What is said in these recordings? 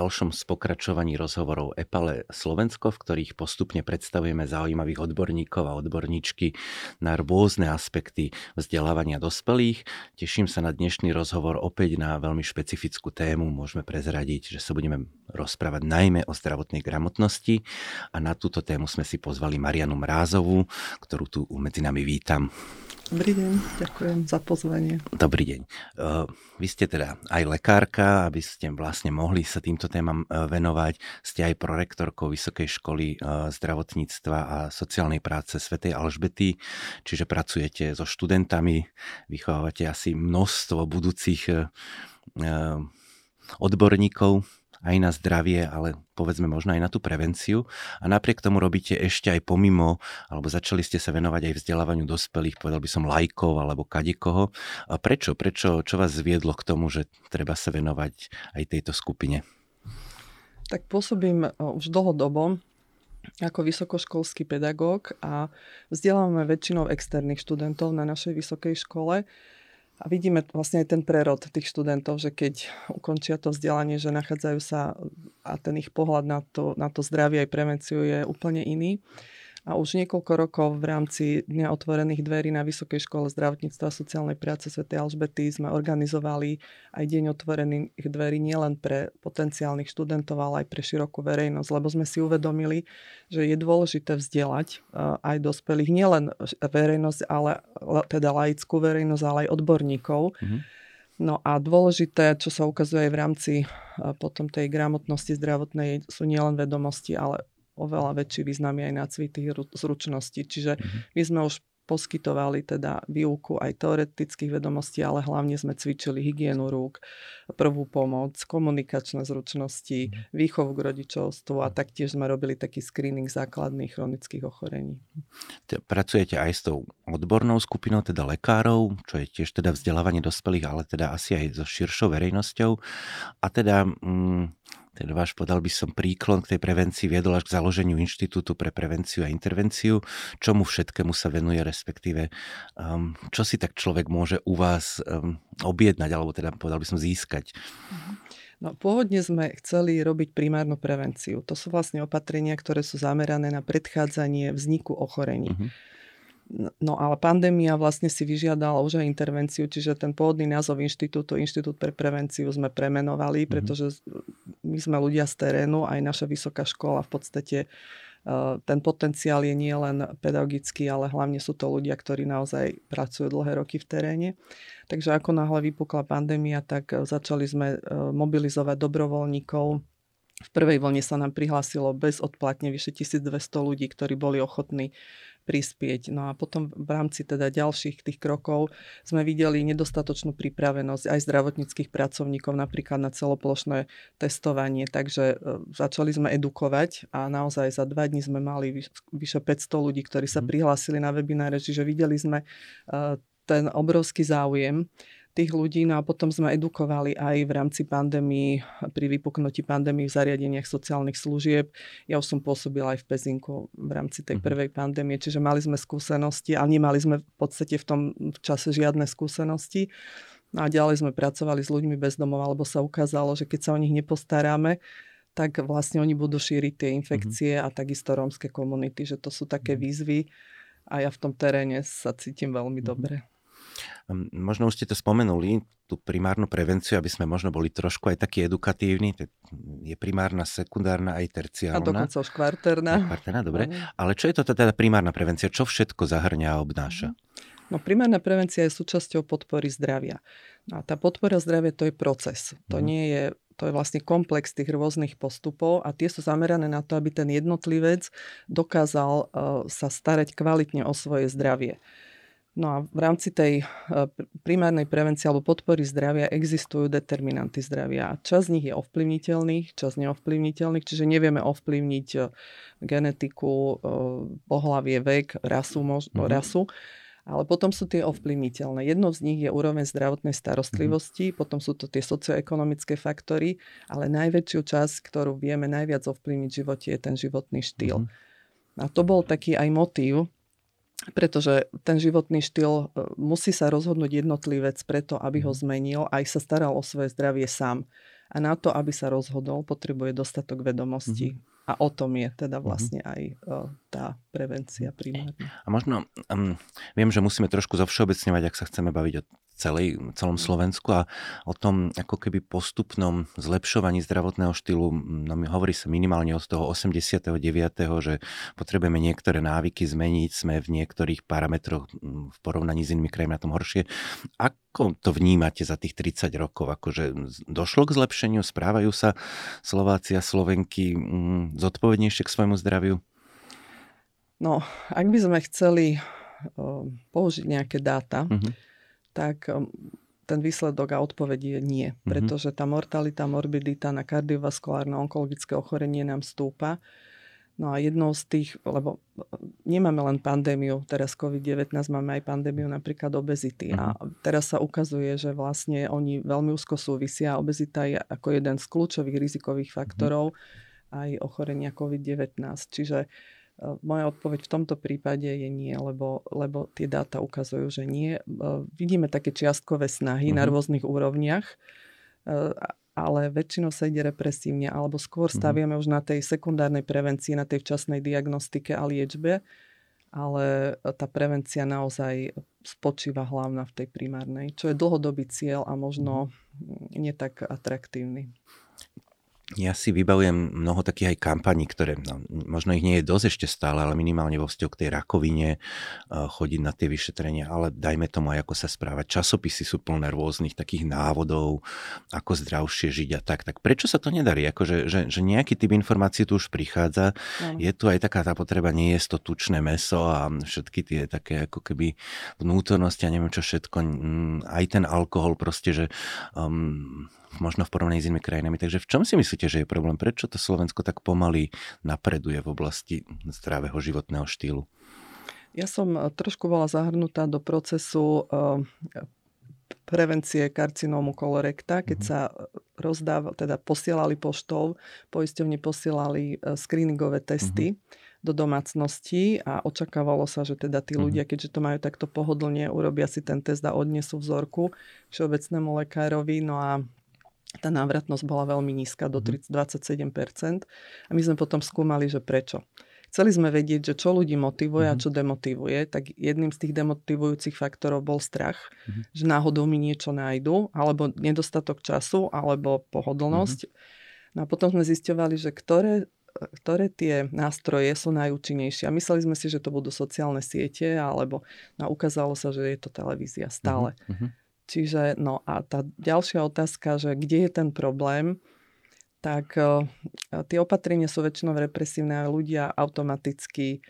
Ďalšom spokračovaní rozhovorov EPALE Slovensko, v ktorých postupne predstavujeme zaujímavých odborníkov a odborníčky na rôzne aspekty vzdelávania dospelých. Teším sa na dnešný rozhovor opäť na veľmi špecifickú tému. Môžeme prezradiť, že sa budeme rozprávať najmä o zdravotnej gramotnosti a na túto tému sme si pozvali Marianu Mrázovú, ktorú tu medzi nami vítam. Dobrý deň, ďakujem za pozvanie. Dobrý deň. Vy ste teda aj lekárka, aby ste vlastne mohli sa týmto témam e, venovať. Ste aj prorektorkou Vysokej školy e, zdravotníctva a sociálnej práce Svetej Alžbety, čiže pracujete so študentami, vychovávate asi množstvo budúcich e, odborníkov aj na zdravie, ale povedzme možno aj na tú prevenciu. A napriek tomu robíte ešte aj pomimo, alebo začali ste sa venovať aj vzdelávaniu dospelých, povedal by som lajkov alebo kadikoho. A prečo? Prečo? Čo vás zviedlo k tomu, že treba sa venovať aj tejto skupine? Tak pôsobím už dlhodobo ako vysokoškolský pedagóg a vzdelávame väčšinou externých študentov na našej vysokej škole. A vidíme vlastne aj ten prerod tých študentov, že keď ukončia to vzdelanie, že nachádzajú sa a ten ich pohľad na to, na to zdravie aj prevenciu je úplne iný. A už niekoľko rokov v rámci Dňa otvorených dverí na Vysokej škole zdravotníctva a sociálnej práce Sv. Alžbety sme organizovali aj Deň otvorených dverí nielen pre potenciálnych študentov, ale aj pre širokú verejnosť, lebo sme si uvedomili, že je dôležité vzdelať aj dospelých, nielen verejnosť, ale teda laickú verejnosť, ale aj odborníkov. Mm-hmm. No a dôležité, čo sa ukazuje aj v rámci potom tej gramotnosti zdravotnej, sú nielen vedomosti, ale oveľa väčší význam aj nácvik tých zručností. Čiže mm-hmm. my sme už poskytovali teda výuku aj teoretických vedomostí, ale hlavne sme cvičili hygienu rúk, prvú pomoc, komunikačné zručnosti, mhm. výchovu k rodičovstvu a taktiež sme robili taký screening základných chronických ochorení. Pracujete aj s tou odbornou skupinou, teda lekárov, čo je tiež teda vzdelávanie dospelých, ale teda asi aj so širšou verejnosťou. A teda... Mm, ten váš, podal by som príklon k tej prevencii, viedol až k založeniu Inštitútu pre prevenciu a intervenciu. Čomu všetkému sa venuje, respektíve um, čo si tak človek môže u vás um, objednať, alebo teda povedal by som získať? No, pôvodne sme chceli robiť primárnu prevenciu. To sú vlastne opatrenia, ktoré sú zamerané na predchádzanie vzniku ochorení. Uh-huh. No ale pandémia vlastne si vyžiadala už aj intervenciu, čiže ten pôvodný názov inštitútu, Inštitút pre prevenciu sme premenovali, mm-hmm. pretože my sme ľudia z terénu, aj naša vysoká škola v podstate e, ten potenciál je nie len pedagogický, ale hlavne sú to ľudia, ktorí naozaj pracujú dlhé roky v teréne. Takže ako náhle vypukla pandémia, tak e, začali sme e, mobilizovať dobrovoľníkov. V prvej vlne sa nám prihlásilo bezodplatne vyše 1200 ľudí, ktorí boli ochotní prispieť. No a potom v rámci teda ďalších tých krokov sme videli nedostatočnú pripravenosť aj zdravotníckých pracovníkov napríklad na celoplošné testovanie, takže e, začali sme edukovať a naozaj za dva dní sme mali vyše 500 ľudí, ktorí sa mhm. prihlásili na webináre, čiže videli sme e, ten obrovský záujem tých ľudí. No a potom sme edukovali aj v rámci pandémii, pri vypuknutí pandémii v zariadeniach sociálnych služieb. Ja už som pôsobila aj v Pezinku v rámci tej mhm. prvej pandémie, čiže mali sme skúsenosti, ale nemali sme v podstate v tom čase žiadne skúsenosti. No a ďalej sme pracovali s ľuďmi bez domov, alebo sa ukázalo, že keď sa o nich nepostaráme, tak vlastne oni budú šíriť tie infekcie mm-hmm. a takisto rómske komunity, že to sú také mhm. výzvy a ja v tom teréne sa cítim veľmi mm-hmm. dobre. Hm, možno už ste to spomenuli, tú primárnu prevenciu, aby sme možno boli trošku aj takí edukatívni. Je primárna, sekundárna aj terciálna. A dokonca už kvartérna. Kvartérna, dobre. Ale čo je to teda primárna prevencia? Čo všetko zahrňa a obnáša? No primárna prevencia je súčasťou podpory zdravia. No a tá podpora zdravia to je proces. To mm. nie je to je vlastne komplex tých rôznych postupov a tie sú zamerané na to, aby ten jednotlivec dokázal uh, sa starať kvalitne o svoje zdravie. No a v rámci tej e, primárnej prevencie alebo podpory zdravia existujú determinanty zdravia. Čas z nich je ovplyvniteľných, čas neovplyvniteľných, čiže nevieme ovplyvniť e, genetiku, e, pohlavie, vek, rasu, možno, mm-hmm. rasu. Ale potom sú tie ovplyvniteľné. Jedno z nich je úroveň zdravotnej starostlivosti, mm-hmm. potom sú to tie socioekonomické faktory, ale najväčšiu časť, ktorú vieme najviac ovplyvniť v živote, je ten životný štýl. Mm-hmm. A to bol taký aj motív pretože ten životný štýl e, musí sa rozhodnúť jednotlivec preto, aby ho mhm. zmenil, aj sa staral o svoje zdravie sám. a na to, aby sa rozhodol, potrebuje dostatok vedomostí. Mm-hmm. A o tom je teda mhm. vlastne aj uh, tá prevencia primárna. A možno, um, viem, že musíme trošku zovšeobecňovať, ak sa chceme baviť o celej, celom Slovensku a o tom ako keby postupnom zlepšovaní zdravotného štýlu, no hovorí sa minimálne od toho 89., že potrebujeme niektoré návyky zmeniť, sme v niektorých parametroch v porovnaní s inými krajinami na tom horšie. Ako to vnímate za tých 30 rokov? Akože došlo k zlepšeniu, správajú sa Slováci a Slovenky zodpovednejšie k svojmu zdraviu? No, ak by sme chceli použiť nejaké dáta, mm-hmm tak ten výsledok a odpoveď je nie. Mm-hmm. Pretože tá mortalita, morbidita na kardiovaskulárne onkologické ochorenie nám stúpa. No a jednou z tých, lebo nemáme len pandémiu, teraz COVID-19, máme aj pandémiu napríklad obezity. Mm-hmm. A mhm. teraz sa ukazuje, že vlastne oni veľmi úzko súvisia. Obezita je ako jeden z kľúčových rizikových faktorov mm-hmm. aj ochorenia COVID-19. Čiže uh, moja odpoveď v tomto prípade je nie, lebo, lebo tie dáta ukazujú, že nie. Vidíme také čiastkové snahy uh-huh. na mhm. rôznych úrovniach, ale väčšinou sa ide represívne, alebo skôr mhm. staviame uh-huh. už na tej sekundárnej prevencii, na tej včasnej diagnostike a liečbe, ale tá prevencia naozaj spočíva hlavná v tej primárnej, čo je dlhodobý cieľ a možno uh-huh. nie tak atraktívny. Ja si vybavujem mnoho takých aj kampaní, ktoré, no, možno ich nie je dosť ešte stále, ale minimálne vo vzťahu k tej rakovine uh, chodiť na tie vyšetrenia, ale dajme tomu aj ako sa správať. Časopisy sú plné rôznych takých návodov, ako zdravšie žiť a tak. Tak prečo sa to nedarí? Akože, že, že nejaký typ informácií tu už prichádza. Mm. Je tu aj taká tá potreba, nie je to tučné meso a všetky tie také ako keby vnútornosti a neviem čo všetko. Aj ten alkohol proste, že um, možno v porovnaní s inými krajinami. Takže v čom si myslíte, že je problém? Prečo to Slovensko tak pomaly napreduje v oblasti zdravého životného štýlu? Ja som eh, trošku bola zahrnutá do procesu eh, prevencie karcinómu kolorekta, keď mm-hmm. sa rozdával, teda posielali poštou, poisťovne posielali screeningové testy mm-hmm. do domácností a očakávalo sa, že teda tí mm-hmm. ľudia, keďže to majú takto pohodlne, urobia si ten test a odnesú vzorku všeobecnému lekárovi. No a tá návratnosť bola veľmi nízka, do 30, mhm. 27%. A my sme potom skúmali, že prečo. Chceli sme vedieť, že čo ľudí motivuje mm-hmm. a mhm. čo demotivuje, tak jedným z tých demotivujúcich faktorov bol strach, mm-hmm. že náhodou mi niečo nájdu, alebo nedostatok času, alebo pohodlnosť. Mm-hmm. No a potom sme zisťovali, že ktoré, ktoré tie nástroje sú najúčinnejšie. A mysleli sme si, že to budú sociálne siete, alebo no, ukázalo sa, že je to televízia stále. Mm-hmm. Čiže, no a tá ďalšia otázka, že kde je ten problém, tak uh, tie opatrenia sú väčšinou represívne a ľudia automaticky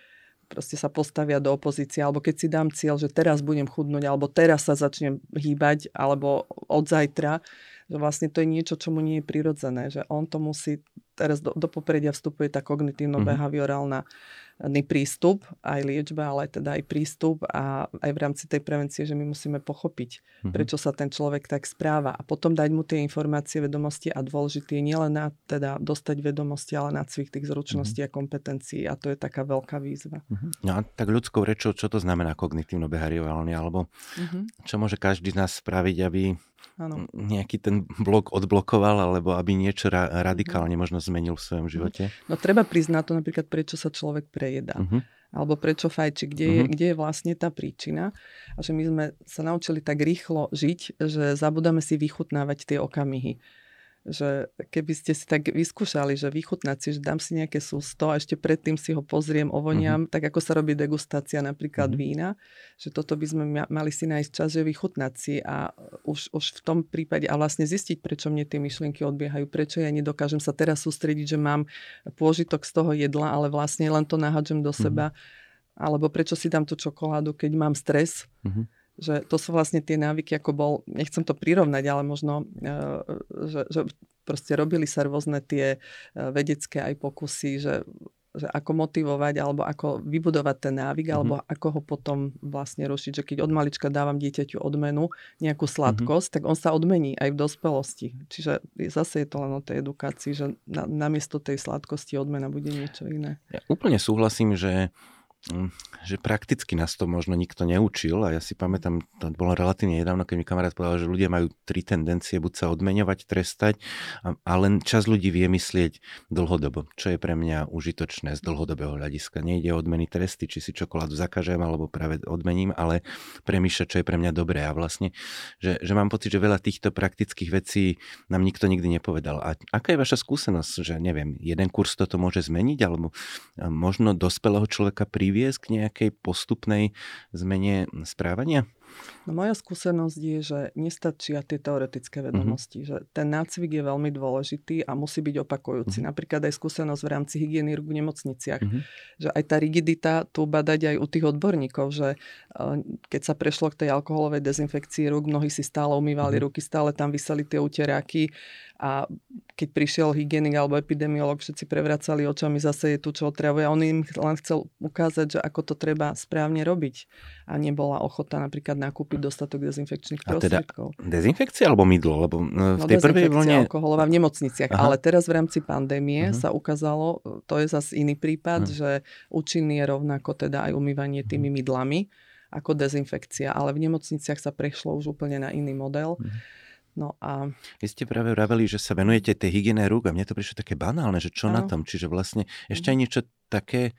proste sa postavia do opozície, alebo keď si dám cieľ, že teraz budem chudnúť, alebo teraz sa začnem hýbať, alebo od zajtra, že vlastne to je niečo, čo mu nie je prirodzené, že on to musí, teraz do, do popredia vstupuje tá kognitívno-behaviorálna mm-hmm prístup, aj liečba, ale teda aj prístup a aj v rámci tej prevencie, že my musíme pochopiť, mm-hmm. prečo sa ten človek tak správa a potom dať mu tie informácie, vedomosti a dôležité je nielen na teda dostať vedomosti, ale na cvik tých zručností mm-hmm. a kompetencií a to je taká veľká výzva. Mm-hmm. No a tak ľudskou rečou, čo to znamená kognitívno-behaviorálne, alebo mm-hmm. čo môže každý z nás spraviť, aby Áno. nejaký ten blok odblokoval, alebo aby niečo ra- radikálne možno zmenil v svojom živote? No treba priznať to napríklad, prečo sa človek prejedá. Uh-huh. Alebo prečo fajči, kde, uh-huh. je, mhm. kde je vlastne tá príčina. A že my sme sa naučili tak rýchlo žiť, že zabudáme si vychutnávať tie okamihy že keby ste si tak vyskúšali, že vychutnať si, že dám si nejaké sústo a ešte predtým si ho pozriem, ovoniam, uh-huh. tak ako sa robí degustácia napríklad uh-huh. vína, že toto by sme mali si nájsť čas, že vychutnať si a už, už v tom prípade a vlastne zistiť, prečo mne tie myšlienky odbiehajú, prečo ja nedokážem sa teraz sústrediť, že mám pôžitok z toho jedla, ale vlastne len to nahádžem do uh-huh. seba, alebo prečo si dám tú čokoládu, keď mám stres. Uh-huh že to sú vlastne tie návyky, ako bol, nechcem to prirovnať, ale možno, e, že, že proste robili sa rôzne tie e, vedecké aj pokusy, že že ako motivovať alebo ako vybudovať ten návyk mm-hmm. alebo ako ho potom vlastne rušiť, že keď od malička dávam dieťaťu odmenu, nejakú mhm. sladkosť, mm-hmm. tak on sa odmení aj v dospelosti. Čiže zase je to len o tej edukácii, že na, namiesto tej sladkosti odmena bude niečo iné. Ja úplne súhlasím, že že prakticky nás to možno nikto neučil a ja si pamätám, to bolo relatívne nedávno, keď mi kamarát povedal, že ľudia majú tri tendencie, buď sa odmeňovať, trestať a, a len čas ľudí vie myslieť dlhodobo, čo je pre mňa užitočné z dlhodobého hľadiska. Nejde o odmeny tresty, či si čokoládu zakážem alebo práve odmením, ale premýšľať, čo je pre mňa dobré a vlastne, že, že mám pocit, že veľa týchto praktických vecí nám nikto nikdy nepovedal. A aká je vaša skúsenosť, že neviem, jeden kurz toto môže zmeniť alebo možno dospelého človeka pri priviesť k nejakej postupnej zmene správania? No moja skúsenosť je, že nestačia tie teoretické mhm. vedomosti, uh-huh. že ten nácvik je veľmi dôležitý a musí byť opakujúci. Uh-huh. Napríklad aj skúsenosť v rámci hygieny v nemocniciach, uh-huh. že aj tá rigidita tu badať aj u tých odborníkov, že eh, keď sa prešlo k tej alkoholovej dezinfekcii rúk, mnohí si stále umývali uh-huh. ruky, stále tam vyseli tie uteráky a keď prišiel hygienik alebo epidemiolog, všetci prevracali očami, zase je tu čo otravuje. On im len chcel ukázať, že ako to treba správne robiť. A nebola ochota napríklad nakúpiť dostatok dezinfekčných prostriedkov. A teda dezinfekcia alebo mydlo? Lebo no, v tej no, prvej vlne... alkoholová v nemocniciach. Aha. Ale teraz v rámci pandémie uh-huh. sa ukázalo, to je zase iný prípad, uh-huh. že účinný je rovnako teda aj umývanie tými mydlami ako dezinfekcia. Ale v nemocniciach sa prešlo už úplne na iný model. Uh-huh No a... Vy ste práve vraveli, že sa venujete tej hygiene rúk a mne to prišlo také banálne, že čo ano. na tom? Čiže vlastne ešte aj mhm. niečo také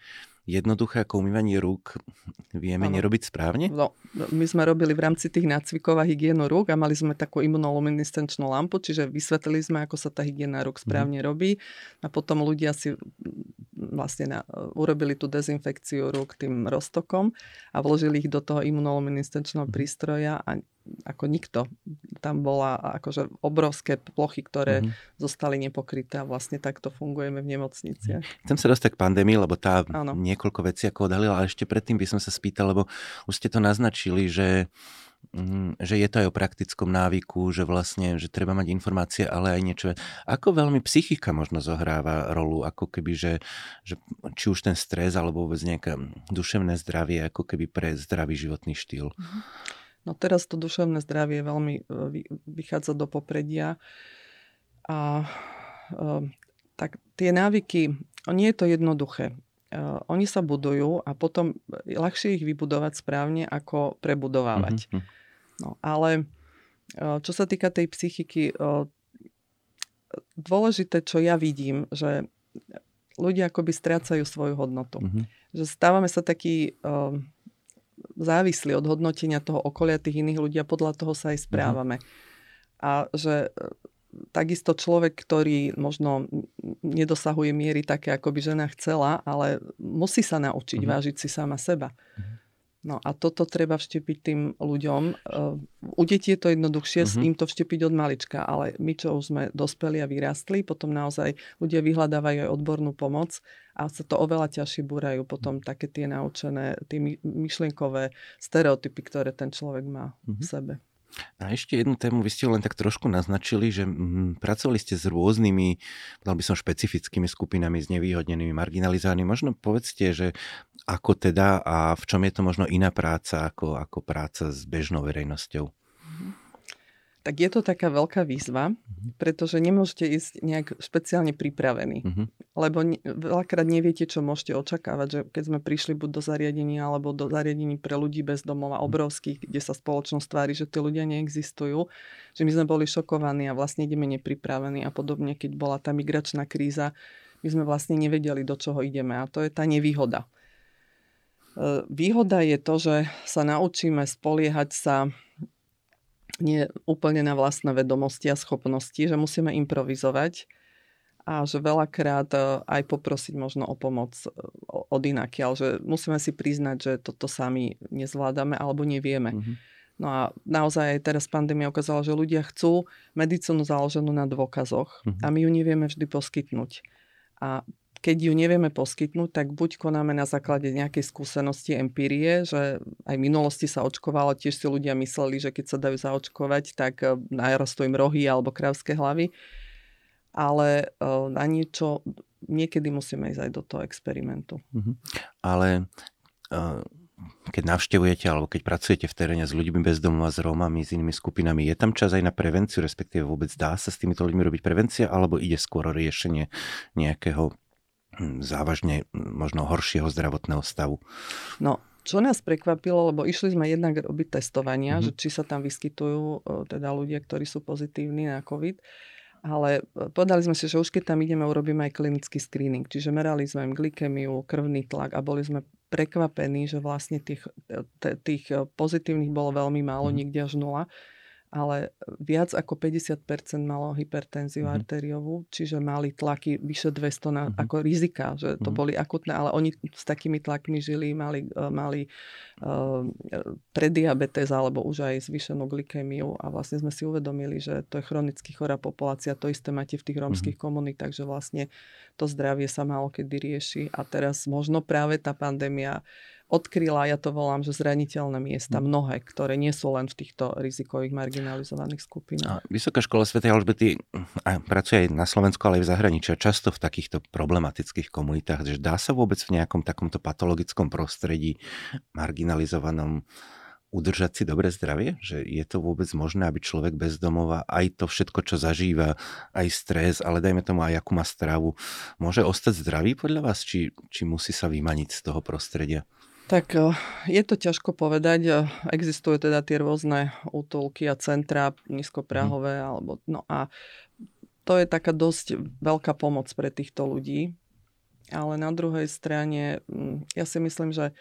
jednoduché ako umývanie rúk vieme ano. nerobiť správne? No, my sme robili v rámci tých nácvikov a hygienu rúk a mali sme takú imunoluminescenčnú lampu, čiže vysvetlili sme, ako sa tá hygiena rúk mhm. správne mm. robí a potom ľudia si vlastne na, urobili tú dezinfekciu rúk tým roztokom a vložili ich do toho imunoluminescenčného mhm. prístroja a ako nikto. Tam bola akože obrovské plochy, ktoré mm-hmm. zostali nepokryté a vlastne takto fungujeme v nemocniciach. Chcem sa dostať k pandémii, lebo tá ano. niekoľko vecí ako odhalila, ale ešte predtým by som sa spýtal, lebo už ste to naznačili, že že je to aj o praktickom návyku, že vlastne, že treba mať informácie, ale aj niečo. Ako veľmi psychika možno zohráva rolu, ako keby, že, že či už ten stres, alebo vôbec nejaké duševné zdravie, ako keby pre zdravý životný štýl. Mm-hmm. No teraz to duševné zdravie veľmi e, vychádza do popredia a e, tak tie návyky, nie je to jednoduché. E, oni sa budujú a potom ľahšie ich vybudovať správne, ako prebudovávať. Mm-hmm. No, ale čo sa týka tej psychiky, dôležité, čo ja vidím, že ľudia akoby strácajú svoju hodnotu. Mm-hmm. Že stávame sa takí závislí od hodnotenia toho okolia tých iných ľudí a podľa toho sa aj mhm. správame. Uh-huh. A že e, takisto človek, ktorý možno nedosahuje miery také, ako by žena chcela, ale musí sa naučiť uh-huh. vážiť si sama seba. Uh-huh. No a toto treba vštepiť tým ľuďom. U detí je to jednoduchšie, uh-huh. im to vštepiť od malička, ale my, čo už sme dospeli a vyrastli, potom naozaj ľudia vyhľadávajú aj odbornú pomoc a sa to oveľa ťažšie búrajú potom také tie naučené, tie myšlienkové stereotypy, ktoré ten človek má uh-huh. v sebe. A ešte jednu tému, vy ste len tak trošku naznačili, že mm, pracovali ste s rôznymi, povedal by som, špecifickými skupinami, s nevýhodnenými, marginalizovanými. Možno povedzte, že ako teda a v čom je to možno iná práca ako, ako práca s bežnou verejnosťou? Tak je to taká veľká výzva, uh-huh. pretože nemôžete ísť nejak špeciálne pripravení. Uh-huh. Lebo ne, veľakrát neviete, čo môžete očakávať. Že keď sme prišli buď do zariadenia, alebo do zariadení pre ľudí bez domova obrovských, kde sa spoločnosť tvári, že tí ľudia neexistujú, že my sme boli šokovaní a vlastne ideme nepripravení. A podobne, keď bola tá migračná kríza, my sme vlastne nevedeli, do čoho ideme. A to je tá nevýhoda. E, výhoda je to, že sa naučíme spoliehať sa nie úplne na vlastné vedomosti a schopnosti, že musíme improvizovať a že veľakrát e, aj poprosiť možno o pomoc e, od inakiaľ, že musíme si priznať, že toto sami nezvládame alebo nevieme. Mm-hmm. No a naozaj aj teraz pandémia ukázala, že ľudia chcú medicínu založenú na dôkazoch mm-hmm. a my ju nevieme vždy poskytnúť. A keď ju nevieme poskytnúť, tak buď konáme na základe nejakej skúsenosti, empírie, že aj v minulosti sa očkovalo, tiež si ľudia mysleli, že keď sa dajú zaočkovať, tak eh, narastú im rohy alebo krávské hlavy. Ale eh, na niečo niekedy musíme ísť aj do toho experimentu. Mm-hmm. Ale uh keď navštevujete alebo keď pracujete v teréne s ľuďmi bez domova, s Rómami, s inými skupinami, je tam čas aj na prevenciu, respektíve vôbec dá sa s týmito ľuďmi robiť prevencia, alebo ide skôr riešenie nejakého závažne možno horšieho zdravotného stavu. No, čo nás prekvapilo, lebo išli sme jednak robiť testovania, mm-hmm. že či sa tam vyskytujú teda ľudia, ktorí sú pozitívni na COVID. Ale e, povedali sme si, že už keď tam ideme, urobíme aj klinický screening. Čiže merali sme im glykemiu, krvný tlak a boli sme prekvapení, že vlastne tých, e, tých e, pozitívnych bolo veľmi málo, mm. nikde až nula ale viac ako 50% malo hypertenziu mm-hmm. arteriovú, čiže mali tlaky vyše 200 na, mm-hmm. ako rizika, že to mm-hmm. boli akutné, ale oni s takými tlakmi žili, mali, e, mali uh, prediabetes alebo už aj zvýšenú glykemiu a vlastne sme si uvedomili, že to je chronicky chorá populácia, to isté máte v tých rómskych mm-hmm. komunitách, že vlastne to zdravie sa málo kedy rieši a teraz možno práve tá pandémia odkryla, ja to volám, že zraniteľné miesta, mm. mnohé, ktoré nie sú len v týchto rizikových marginalizovaných skupinách. Vysoká škola Sv. Alžbety pracuje aj na Slovensku, ale aj v zahraničí a často v takýchto problematických komunitách, že dá sa vôbec v nejakom takomto patologickom prostredí marginalizovanom udržať si dobré zdravie? Že je to vôbec možné, aby človek bez domova aj to všetko, čo zažíva, aj stres, ale dajme tomu aj akú má stravu, môže ostať zdravý podľa vás? Či, či musí sa vymaniť z toho prostredia? Tak eh, je to ťažko povedať. Eh, existujú teda tie rôzne útulky a centra nízkoprahové, mm. alebo, no a to je taká dosť veľká pomoc pre týchto ľudí. Ale na druhej strane, ja si myslím, že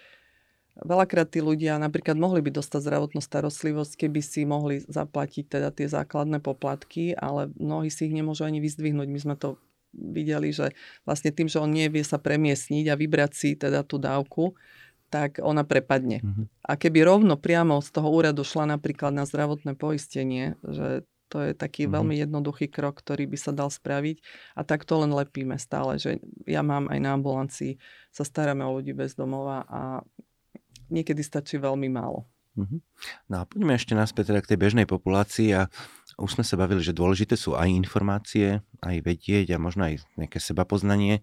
veľakrát tí ľudia napríklad mohli by dostať zdravotnú starostlivosť, keby si mohli zaplatiť teda tie základné poplatky, ale mnohí si ich nemôžu ani vyzdvihnúť. My sme to videli, že vlastne tým, že on nevie sa premiesniť a vybrať si teda tú dávku, tak ona prepadne. Mm-hmm. A keby rovno priamo z toho úradu šla napríklad na zdravotné poistenie, že to je taký mm-hmm. veľmi jednoduchý krok, ktorý by sa dal spraviť a tak to len lepíme stále, že ja mám aj na ambulancii, sa staráme o ľudí bez domova a niekedy stačí veľmi málo. Mm-hmm. No a poďme ešte naspäť teda k tej bežnej populácii a už sme sa bavili, že dôležité sú aj informácie, aj vedieť a možno aj nejaké sebapoznanie,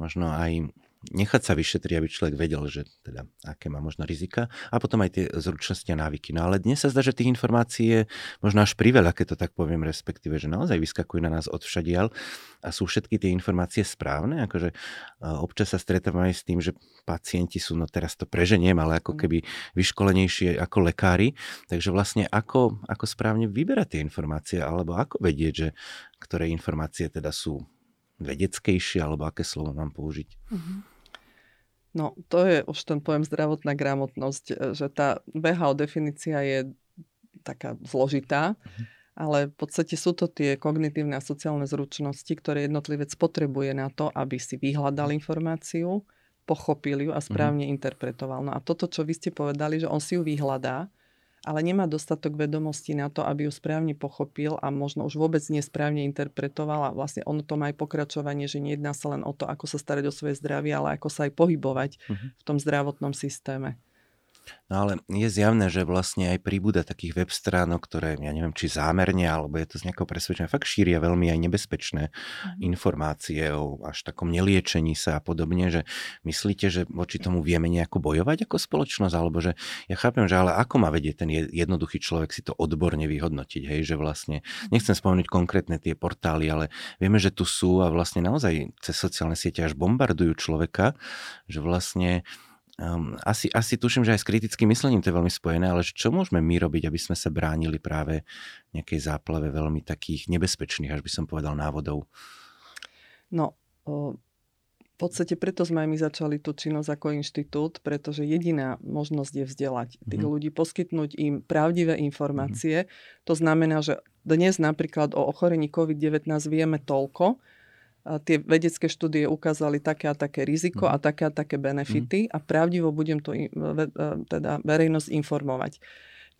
možno aj nechať sa vyšetriť, aby človek vedel, že teda aké má možno rizika a potom aj tie zručnosti a návyky. No ale dnes sa zdá, že tých informácií je možno až priveľa, keď to tak poviem, respektíve, že naozaj vyskakujú na nás od všadial a sú všetky tie informácie správne. Akože občas sa stretávame aj s tým, že pacienti sú, no teraz to preženiem, ale ako mm. keby vyškolenejšie ako lekári. Takže vlastne ako, ako správne vyberať tie informácie alebo ako vedieť, že ktoré informácie teda sú vedeckejšie, alebo aké slovo mám použiť. Mm-hmm. No, to je už ten pojem zdravotná gramotnosť, e, že tá VHO definícia je taká zložitá, uh-huh. ale v podstate sú to tie kognitívne a sociálne zručnosti, ktoré jednotlivec potrebuje na to, aby si vyhľadal informáciu, pochopil ju a správne uh-huh. interpretoval. No a toto, čo vy ste povedali, že on si ju vyhľadá, ale nemá dostatok vedomostí na to, aby ju správne pochopil a možno už vôbec nesprávne interpretoval a vlastne ono to má aj pokračovanie, že nejedná sa len o to, ako sa starať o svoje zdravie, ale ako sa aj pohybovať uh-huh. v tom zdravotnom systéme. No ale je zjavné, že vlastne aj príbuda takých web stránok, ktoré, ja neviem, či zámerne, alebo je to z nejakého presvedčenia, fakt šíria veľmi aj nebezpečné mm. informácie o až takom neliečení sa a podobne, že myslíte, že voči tomu vieme nejako bojovať ako spoločnosť, alebo že ja chápem, že ale ako má vedieť ten jednoduchý človek si to odborne vyhodnotiť, hej, že vlastne, nechcem spomenúť konkrétne tie portály, ale vieme, že tu sú a vlastne naozaj cez sociálne siete až bombardujú človeka, že vlastne Um, asi, asi tuším, že aj s kritickým myslením to je veľmi spojené, ale čo môžeme my robiť, aby sme sa bránili práve nejakej záplave veľmi takých nebezpečných, až by som povedal, návodov? No, o, v podstate preto sme aj my začali tú činnosť ako inštitút, pretože jediná možnosť je vzdelať tých mm-hmm. ľudí, poskytnúť im pravdivé informácie. Mm-hmm. To znamená, že dnes napríklad o ochorení COVID-19 vieme toľko, tie vedecké štúdie ukázali také a také riziko mm. a také a také benefity mm. a pravdivo budem to teda verejnosť informovať.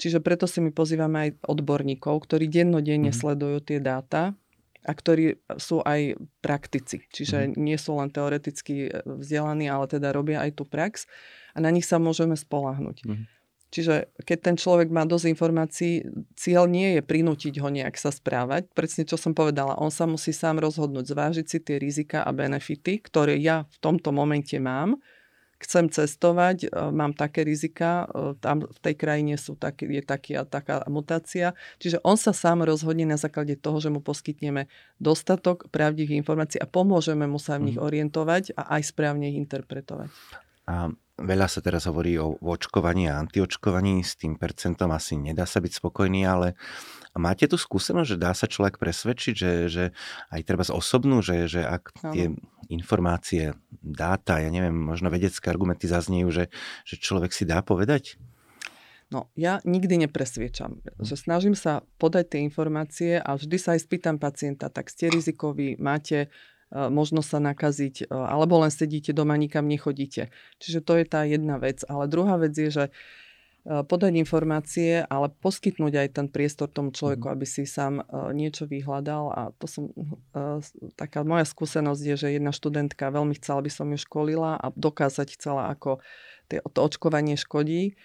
Čiže preto si my pozývame aj odborníkov, ktorí dennodenne mm. sledujú tie dáta a ktorí sú aj praktici. Čiže mm. nie sú len teoreticky e, vzdelaní, ale teda robia aj tú prax a na nich sa môžeme spolahnuť. Mm. Čiže keď ten človek má dosť informácií, cieľ nie je prinútiť ho nejak sa správať. Presne čo som povedala, on sa musí sám rozhodnúť, zvážiť si tie rizika a benefity, ktoré ja v tomto momente mám, chcem cestovať, mám také rizika, tam v tej krajine sú taký, je taký a taká mutácia. Čiže on sa sám rozhodne na základe toho, že mu poskytneme dostatok pravdivých informácií a pomôžeme mu sa v nich mhm. orientovať a aj správne ich interpretovať. A veľa sa teraz hovorí o očkovaní a antiočkovaní, s tým percentom asi nedá sa byť spokojný, ale máte tu skúsenosť, že dá sa človek presvedčiť, že, že aj treba z osobnú, že, že ak tie informácie, dáta, ja neviem, možno vedecké argumenty zazniejú, že, že človek si dá povedať? No, ja nikdy nepresviečam. Hm. Že snažím sa podať tie informácie a vždy sa aj spýtam pacienta, tak ste rizikoví, máte možno sa nakaziť, e, alebo len sedíte doma, nikam nechodíte. Čiže to je tá jedna vec. Ale druhá vec je, že e, podať informácie, ale poskytnúť aj ten priestor tomu človeku, mhm. aby si sám niečo vyhľadal. A to som, taká moja skúsenosť je, že jedna študentka veľmi chcela, aby som ju školila a dokázať chcela, ako to očkovanie škodí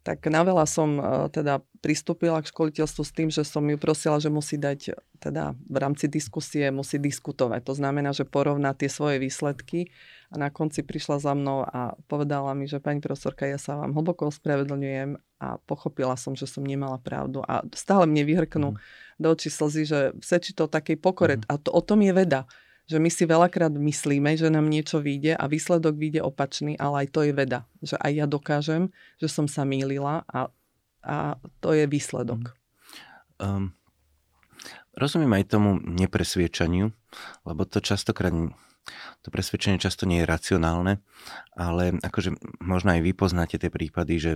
tak na veľa som e, teda pristúpila k školiteľstvu s tým, že som ju prosila, že musí dať teda v rámci diskusie musí diskutovať. To znamená, že porovná tie svoje výsledky a na konci prišla za mnou a povedala mi, že pani profesorka, ja sa vám hlboko ospravedlňujem a pochopila som, že som nemala pravdu a stále mne vyhrknú mm. do očí slzy, že svedčí to o takej pokore mm. a to, o tom je veda že my si veľakrát myslíme, že nám niečo vyjde a výsledok vyjde opačný, ale aj to je veda. Že aj ja dokážem, že som sa mýlila a, a to je výsledok. Um, rozumiem aj tomu nepresviečaniu, lebo to častokrát to presvedčenie často nie je racionálne, ale akože možno aj vy poznáte tie prípady, že,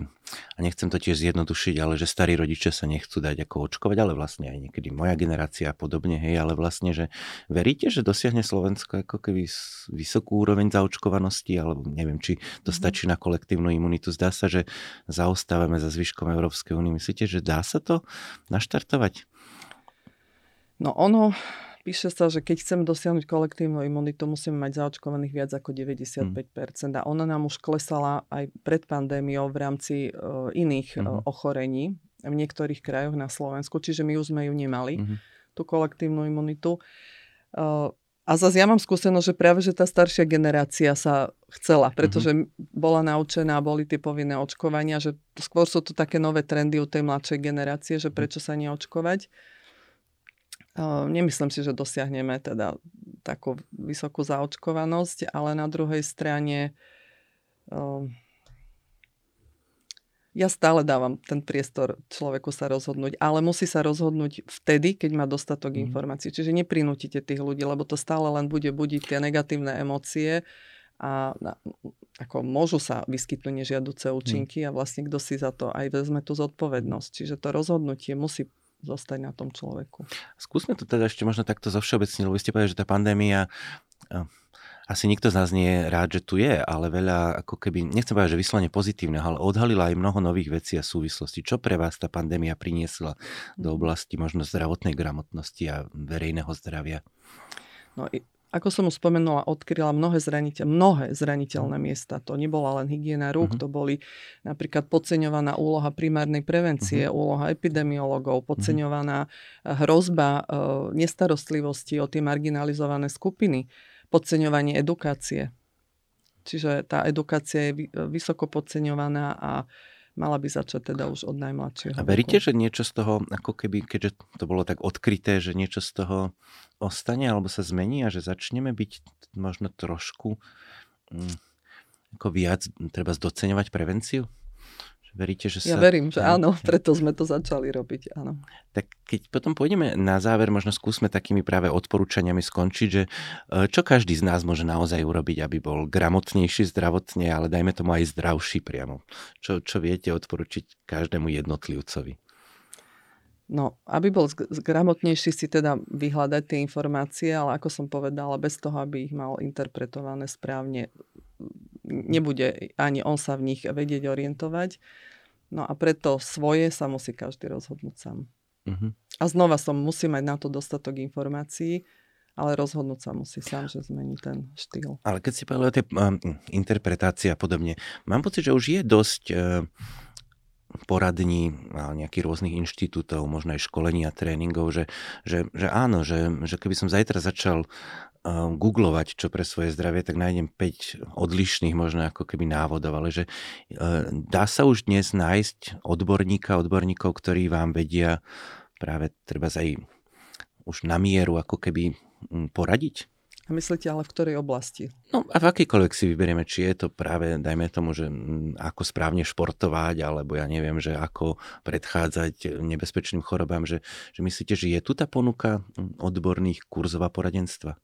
a nechcem to tiež zjednodušiť, ale že starí rodičia sa nechcú dať ako očkovať, ale vlastne aj niekedy moja generácia a podobne, hej, ale vlastne, že veríte, že dosiahne Slovensko ako keby vysokú úroveň zaočkovanosti, alebo neviem, či to mm-hmm. stačí na kolektívnu imunitu. Zdá sa, že zaostávame za zvyškom Európskej únie. Myslíte, že dá sa to naštartovať? No ono, Píše sa, že keď chceme dosiahnuť kolektívnu imunitu, musíme mať zaočkovaných viac ako 95%. Mm. A ona nám už klesala aj pred pandémiou v rámci uh, iných mm. uh, ochorení v niektorých krajoch na Slovensku, čiže my už sme ju nemali, mm. tú kolektívnu imunitu. Uh, a zase ja mám skúsenosť, že práve že tá staršia generácia sa chcela, pretože mm-hmm. bola naučená, boli tie povinné očkovania, že skôr sú tu také nové trendy u tej mladšej generácie, že prečo sa neočkovať. Nemyslím si, že dosiahneme teda takú vysokú zaočkovanosť, ale na druhej strane ja stále dávam ten priestor človeku sa rozhodnúť, ale musí sa rozhodnúť vtedy, keď má dostatok mm. informácií. Čiže neprinútite tých ľudí, lebo to stále len bude budiť tie negatívne emócie a ako môžu sa vyskytnúť nežiaduce účinky mm. a vlastne kto si za to aj vezme tú zodpovednosť. Čiže to rozhodnutie musí zostať na tom človeku. Skúsme to teda ešte možno takto zo všeobecne, lebo ste povedali, že tá pandémia asi nikto z nás nie je rád, že tu je, ale veľa, ako keby, nechcem povedať, že vyslane pozitívne, ale odhalila aj mnoho nových vecí a súvislostí. Čo pre vás tá pandémia priniesla do oblasti možno zdravotnej gramotnosti a verejného zdravia? No, ako som už spomenula, odkryla mnohé, zraniteľ, mnohé zraniteľné mhm. miesta. To nebola len hygiena rúk, uh-huh. to boli napríklad podceňovaná úloha primárnej prevencie, uh-huh. úloha epidemiologov, podceňovaná eh, hrozba e, nestarostlivosti o tie marginalizované skupiny, podceňovanie edukácie. Čiže tá edukácia je vysoko podceňovaná a mala by začať teda už od najmladšieho. A veríte, veku. že niečo z toho, ako keby, keďže to bolo tak odkryté, že niečo z toho ostane alebo sa zmení a že začneme byť možno trošku mm, ako viac treba zdoceňovať prevenciu? Veríte, že sa... Ja verím, že áno, preto sme to začali robiť, áno. Tak keď potom pôjdeme na záver, možno skúsme takými práve odporúčaniami skončiť, že e, čo každý z nás môže naozaj urobiť, aby bol gramotnejší zdravotne, ale dajme tomu aj zdravší priamo. Čo, čo viete odporučiť každému jednotlivcovi? No, aby bol gramotnejší si teda vyhľadať tie informácie, ale ako som povedala, bez toho, aby ich mal interpretované správne, nebude ani on sa v nich vedieť orientovať. No a preto svoje sa musí každý rozhodnúť sám. Uh-huh. A znova som, musí mať na to dostatok informácií, ale rozhodnúť sa musí sám, že zmení ten štýl. Ale keď si povedal o tej um, interpretácii a podobne, mám pocit, že už je dosť uh, poradní a nejakých rôznych inštitútov, možno aj školení a tréningov, že, že, že áno, že, že keby som zajtra začal googlovať čo pre svoje zdravie, tak nájdem 5 odlišných možno ako keby návodov, ale že dá sa už dnes nájsť odborníka, odborníkov, ktorí vám vedia práve treba aj už na mieru ako keby poradiť? A myslíte ale v ktorej oblasti? No a v akýkoľvek si vyberieme, či je to práve, dajme tomu, že ako správne športovať, alebo ja neviem, že ako predchádzať nebezpečným chorobám, že, že myslíte, že je tu tá ponuka odborných kurzov a poradenstva?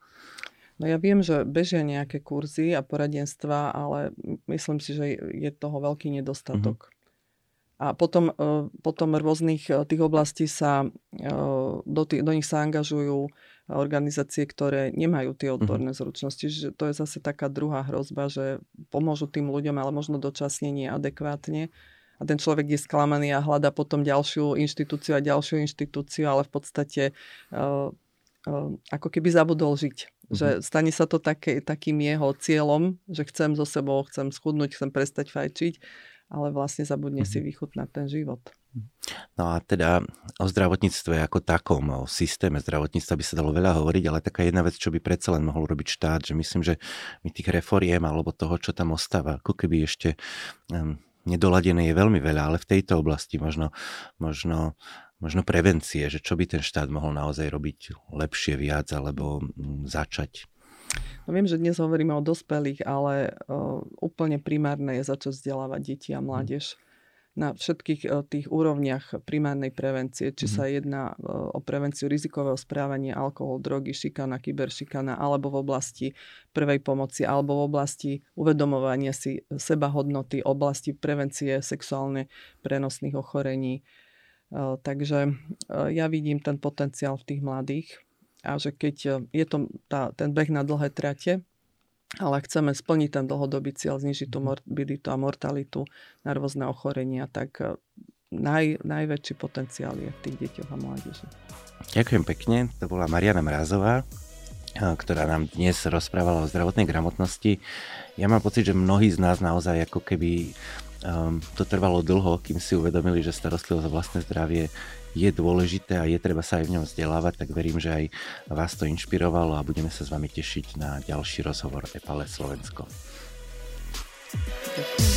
No ja viem, že bežia nejaké kurzy a poradenstva, ale myslím si, že je toho veľký nedostatok. Mm-hmm. A potom, e, potom rôznych e, tých oblastí sa, e, do, tých, do nich sa angažujú organizácie, ktoré nemajú tie mhm. odborné zručnosti. Že to je zase taká druhá hrozba, že pomôžu tým ľuďom, ale možno dočasne nie adekvátne. A ten človek je sklamaný a hľada potom ďalšiu inštitúciu a ďalšiu inštitúciu, ale v podstate ako keby zabudol žiť. Že stane sa to také, takým jeho cieľom, že chcem so sebou, chcem schudnúť, chcem prestať fajčiť, ale vlastne zabudne si vychutnať ten život. No a teda o zdravotníctve ako takom, o systéme zdravotníctva by sa dalo veľa hovoriť, ale taká jedna vec, čo by predsa len mohol robiť štát, že myslím, že my tých reforiem alebo toho, čo tam ostáva, ako keby ešte um, nedoladené je veľmi veľa, ale v tejto oblasti možno, možno, možno prevencie, že čo by ten štát mohol naozaj robiť lepšie viac alebo um, začať. No viem, že dnes hovoríme o dospelých, ale uh, úplne primárne je začať vzdelávať deti a mládež. Hmm na všetkých eh, tých úrovniach primárnej prevencie, či mm-hmm. sa jedná eh, o prevenciu rizikového správania, alkohol, drogy, šikana, kyberšikana, alebo v oblasti prvej pomoci, alebo v oblasti uvedomovania si seba hodnoty, oblasti prevencie sexuálne prenosných ochorení. Eh, takže ja vidím ten potenciál v tých mladých a že keď je to tá, ten beh na dlhé trate, ale chceme splniť ten dlhodobý cieľ, znižiť tú mhm. morbiditu a mortalitu na rôzne ochorenia, tak naj, najväčší potenciál je v tých deťoch a mládeži. Ďakujem pekne, to bola Mariana Mrázová, ktorá nám dnes rozprávala o zdravotnej gramotnosti. Ja mám pocit, že mnohí z nás naozaj ako keby um, to trvalo dlho, kým si uvedomili, že starostlivosť o vlastné zdravie je dôležité a je treba sa aj v ňom vzdelávať, tak verím, že aj vás to inšpirovalo a budeme sa s vami tešiť na ďalší rozhovor Epale Slovensko. Ďakujem.